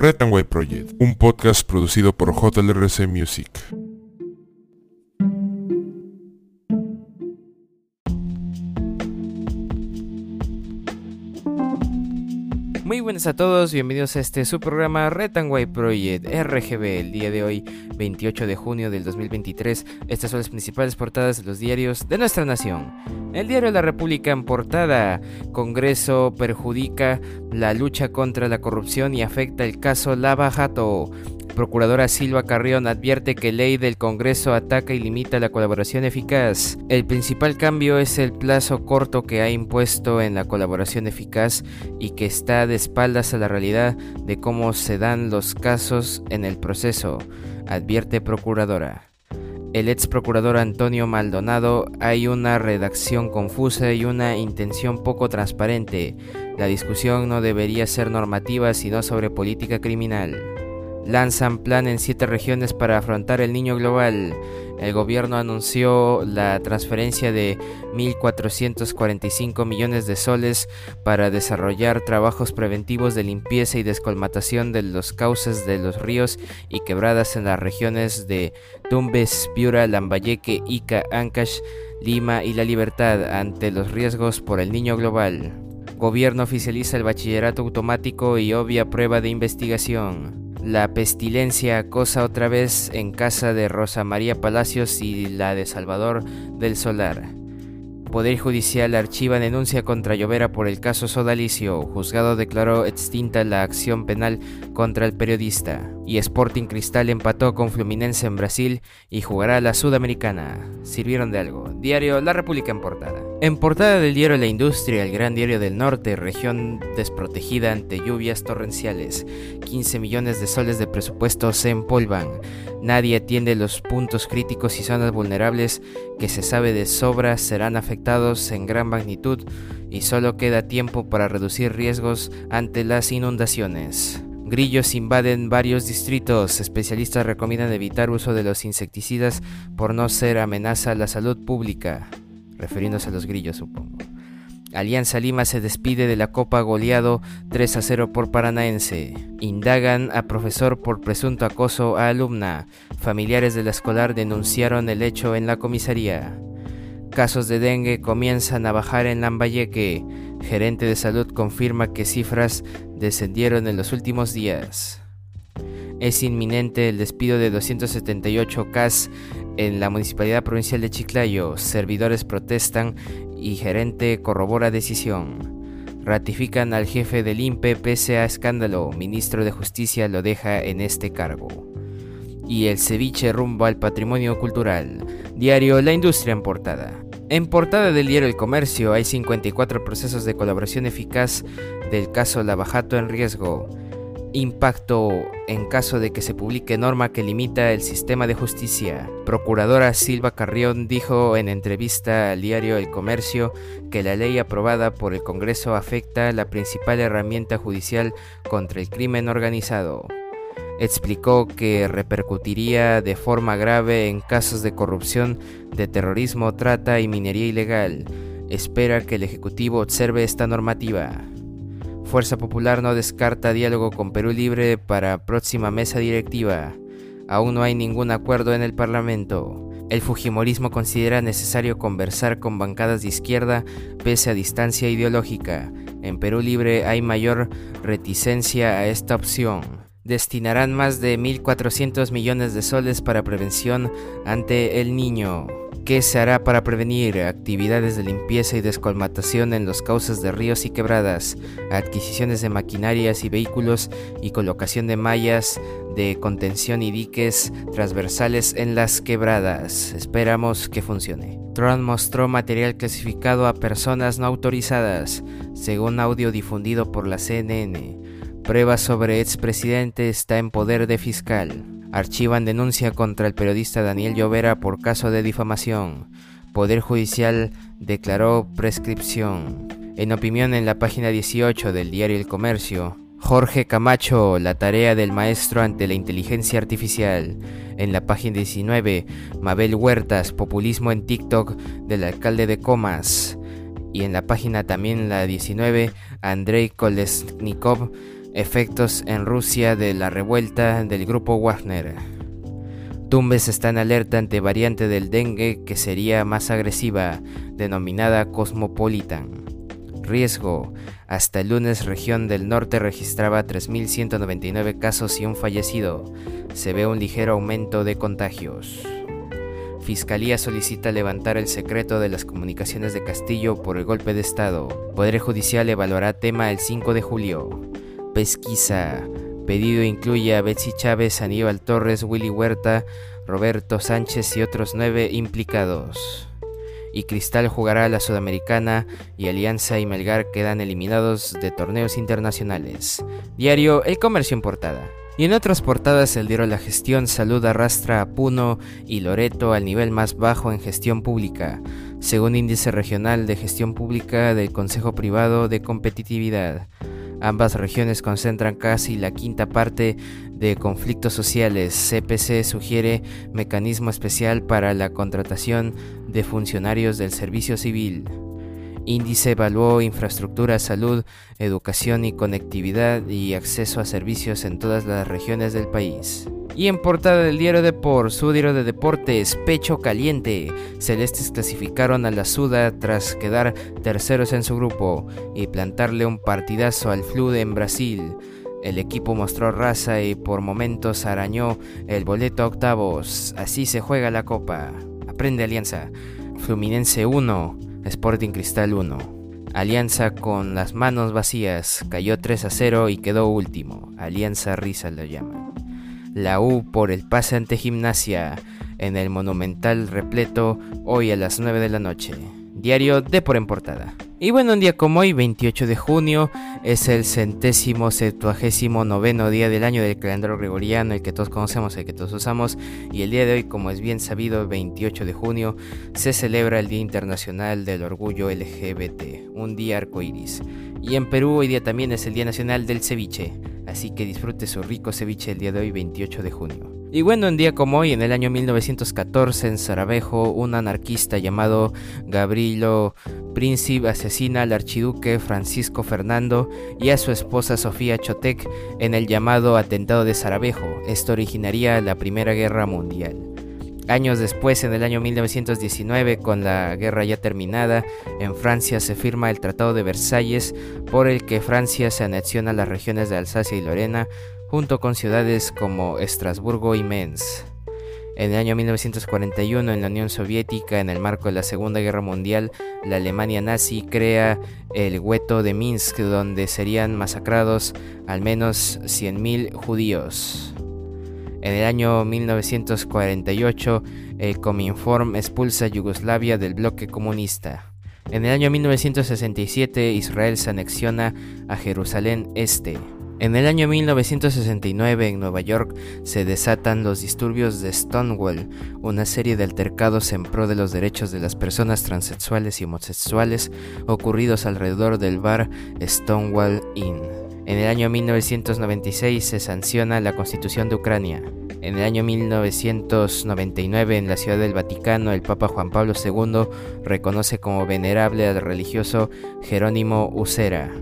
Red and White Project, un podcast producido por JLRC Music. Buenas a todos, bienvenidos a este su programa Red Project RGB. El día de hoy, 28 de junio del 2023, estas son las principales portadas de los diarios de nuestra nación. El diario La República en portada, Congreso perjudica la lucha contra la corrupción y afecta el caso Lava Jato. Procuradora Silva Carrión advierte que ley del Congreso ataca y limita la colaboración eficaz. El principal cambio es el plazo corto que ha impuesto en la colaboración eficaz y que está de espaldas a la realidad de cómo se dan los casos en el proceso, advierte Procuradora. El ex procurador Antonio Maldonado hay una redacción confusa y una intención poco transparente. La discusión no debería ser normativa sino sobre política criminal lanzan plan en siete regiones para afrontar el niño global. El gobierno anunció la transferencia de 1.445 millones de soles para desarrollar trabajos preventivos de limpieza y descolmatación de los cauces de los ríos y quebradas en las regiones de Tumbes, Piura, Lambayeque, Ica, Ancash, Lima y La Libertad ante los riesgos por el niño global. Gobierno oficializa el bachillerato automático y obvia prueba de investigación. La pestilencia acosa otra vez en casa de Rosa María Palacios y la de Salvador del Solar. Poder Judicial archiva denuncia contra Llovera por el caso Sodalicio. Juzgado declaró extinta la acción penal contra el periodista. Y Sporting Cristal empató con Fluminense en Brasil y jugará la Sudamericana. Sirvieron de algo. Diario La República en portada. En portada del diario La Industria, el gran diario del norte, región desprotegida ante lluvias torrenciales. 15 millones de soles de presupuesto se empolvan. Nadie atiende los puntos críticos y zonas vulnerables que se sabe de sobra serán en gran magnitud y solo queda tiempo para reducir riesgos ante las inundaciones. Grillos invaden varios distritos. Especialistas recomiendan evitar uso de los insecticidas por no ser amenaza a la salud pública. Refiriéndose a los grillos, supongo. Alianza Lima se despide de la Copa goleado 3 a 0 por Paranaense. Indagan a profesor por presunto acoso a alumna. Familiares de la escolar denunciaron el hecho en la comisaría. Casos de dengue comienzan a bajar en Lambayeque. Gerente de salud confirma que cifras descendieron en los últimos días. Es inminente el despido de 278 CAS en la Municipalidad Provincial de Chiclayo. Servidores protestan y gerente corrobora decisión. Ratifican al jefe del INPE pese a escándalo. Ministro de Justicia lo deja en este cargo. Y el ceviche rumbo al patrimonio cultural. Diario La Industria en portada. En portada del diario El Comercio hay 54 procesos de colaboración eficaz del caso Lavajato en riesgo impacto en caso de que se publique norma que limita el sistema de justicia. Procuradora Silva Carrión dijo en entrevista al diario El Comercio que la ley aprobada por el Congreso afecta la principal herramienta judicial contra el crimen organizado. Explicó que repercutiría de forma grave en casos de corrupción, de terrorismo, trata y minería ilegal. Espera que el Ejecutivo observe esta normativa. Fuerza Popular no descarta diálogo con Perú Libre para próxima mesa directiva. Aún no hay ningún acuerdo en el Parlamento. El Fujimorismo considera necesario conversar con bancadas de izquierda pese a distancia ideológica. En Perú Libre hay mayor reticencia a esta opción. Destinarán más de 1.400 millones de soles para prevención ante el niño. ¿Qué se hará para prevenir actividades de limpieza y descolmatación en los cauces de ríos y quebradas, adquisiciones de maquinarias y vehículos y colocación de mallas de contención y diques transversales en las quebradas? Esperamos que funcione. Trump mostró material clasificado a personas no autorizadas, según audio difundido por la CNN. Prueba sobre expresidente está en poder de fiscal. Archivan denuncia contra el periodista Daniel Llovera por caso de difamación. Poder Judicial declaró prescripción. En opinión en la página 18 del diario El Comercio, Jorge Camacho, la tarea del maestro ante la inteligencia artificial. En la página 19, Mabel Huertas, populismo en TikTok del alcalde de Comas. Y en la página también la 19, Andrei Kolesnikov, Efectos en Rusia de la revuelta del grupo Wagner. Tumbes está en alerta ante variante del dengue que sería más agresiva, denominada Cosmopolitan. Riesgo. Hasta el lunes región del norte registraba 3.199 casos y un fallecido. Se ve un ligero aumento de contagios. Fiscalía solicita levantar el secreto de las comunicaciones de Castillo por el golpe de Estado. Poder Judicial evaluará tema el 5 de julio. Pesquisa. Pedido incluye a Betsy Chávez, Aníbal Torres, Willy Huerta, Roberto Sánchez y otros nueve implicados. Y Cristal jugará a la Sudamericana y Alianza y Melgar quedan eliminados de torneos internacionales. Diario El Comercio en Portada. Y en otras portadas el diario La Gestión Salud arrastra a Puno y Loreto al nivel más bajo en gestión pública, según índice regional de gestión pública del Consejo Privado de Competitividad. Ambas regiones concentran casi la quinta parte de conflictos sociales. CPC sugiere mecanismo especial para la contratación de funcionarios del servicio civil. Índice evaluó infraestructura, salud, educación y conectividad y acceso a servicios en todas las regiones del país. Y en portada del diario Deport, su diario de deportes, pecho caliente. Celestes clasificaron a la Suda tras quedar terceros en su grupo y plantarle un partidazo al Flude en Brasil. El equipo mostró raza y por momentos arañó el boleto a octavos. Así se juega la copa. Aprende Alianza. Fluminense 1, Sporting Cristal 1. Alianza con las manos vacías cayó 3 a 0 y quedó último. Alianza Risa lo llaman la U por el pase ante gimnasia en el monumental repleto hoy a las 9 de la noche. Diario de por en portada. Y bueno, un día como hoy, 28 de junio, es el centésimo septuagésimo noveno día del año del calendario gregoriano, el que todos conocemos, el que todos usamos. Y el día de hoy, como es bien sabido, 28 de junio, se celebra el Día Internacional del Orgullo LGBT, un día arcoíris. Y en Perú hoy día también es el Día Nacional del Ceviche así que disfrute su rico ceviche el día de hoy 28 de junio. Y bueno, un día como hoy, en el año 1914, en Sarajevo, un anarquista llamado Gabrielo Príncipe asesina al archiduque Francisco Fernando y a su esposa Sofía Chotek en el llamado Atentado de Sarajevo. Esto originaría la Primera Guerra Mundial. Años después, en el año 1919, con la guerra ya terminada, en Francia se firma el Tratado de Versalles, por el que Francia se anexiona a las regiones de Alsacia y Lorena, junto con ciudades como Estrasburgo y Mainz. En el año 1941, en la Unión Soviética, en el marco de la Segunda Guerra Mundial, la Alemania nazi crea el gueto de Minsk, donde serían masacrados al menos 100.000 judíos. En el año 1948, el Cominform expulsa Yugoslavia del bloque comunista. En el año 1967, Israel se anexiona a Jerusalén Este. En el año 1969, en Nueva York, se desatan los disturbios de Stonewall, una serie de altercados en pro de los derechos de las personas transexuales y homosexuales ocurridos alrededor del bar Stonewall Inn. En el año 1996 se sanciona la Constitución de Ucrania. En el año 1999 en la Ciudad del Vaticano el Papa Juan Pablo II reconoce como venerable al religioso Jerónimo Usera.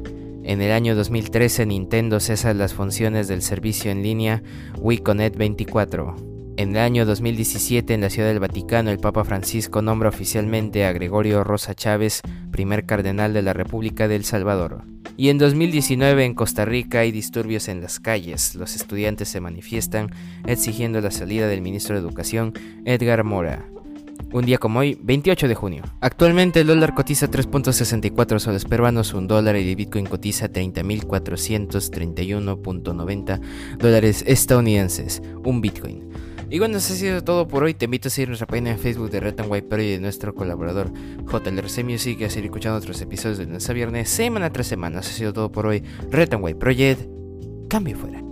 En el año 2013 Nintendo cesa las funciones del servicio en línea WiiConnect 24. En el año 2017 en la Ciudad del Vaticano el Papa Francisco nombra oficialmente a Gregorio Rosa Chávez, primer cardenal de la República de El Salvador. Y en 2019 en Costa Rica hay disturbios en las calles. Los estudiantes se manifiestan exigiendo la salida del ministro de Educación, Edgar Mora. Un día como hoy, 28 de junio. Actualmente el dólar cotiza 3.64 soles peruanos, un dólar y el Bitcoin cotiza 30.431.90 dólares estadounidenses, un Bitcoin. Y bueno, eso ha sido todo por hoy. Te invito a seguir nuestra página en Facebook de Red White Pro y de nuestro colaborador JLRC Music y a seguir escuchando otros episodios de lunes a viernes, semana tras semana. Eso ha sido todo por hoy. Red White Project, cambio fuera.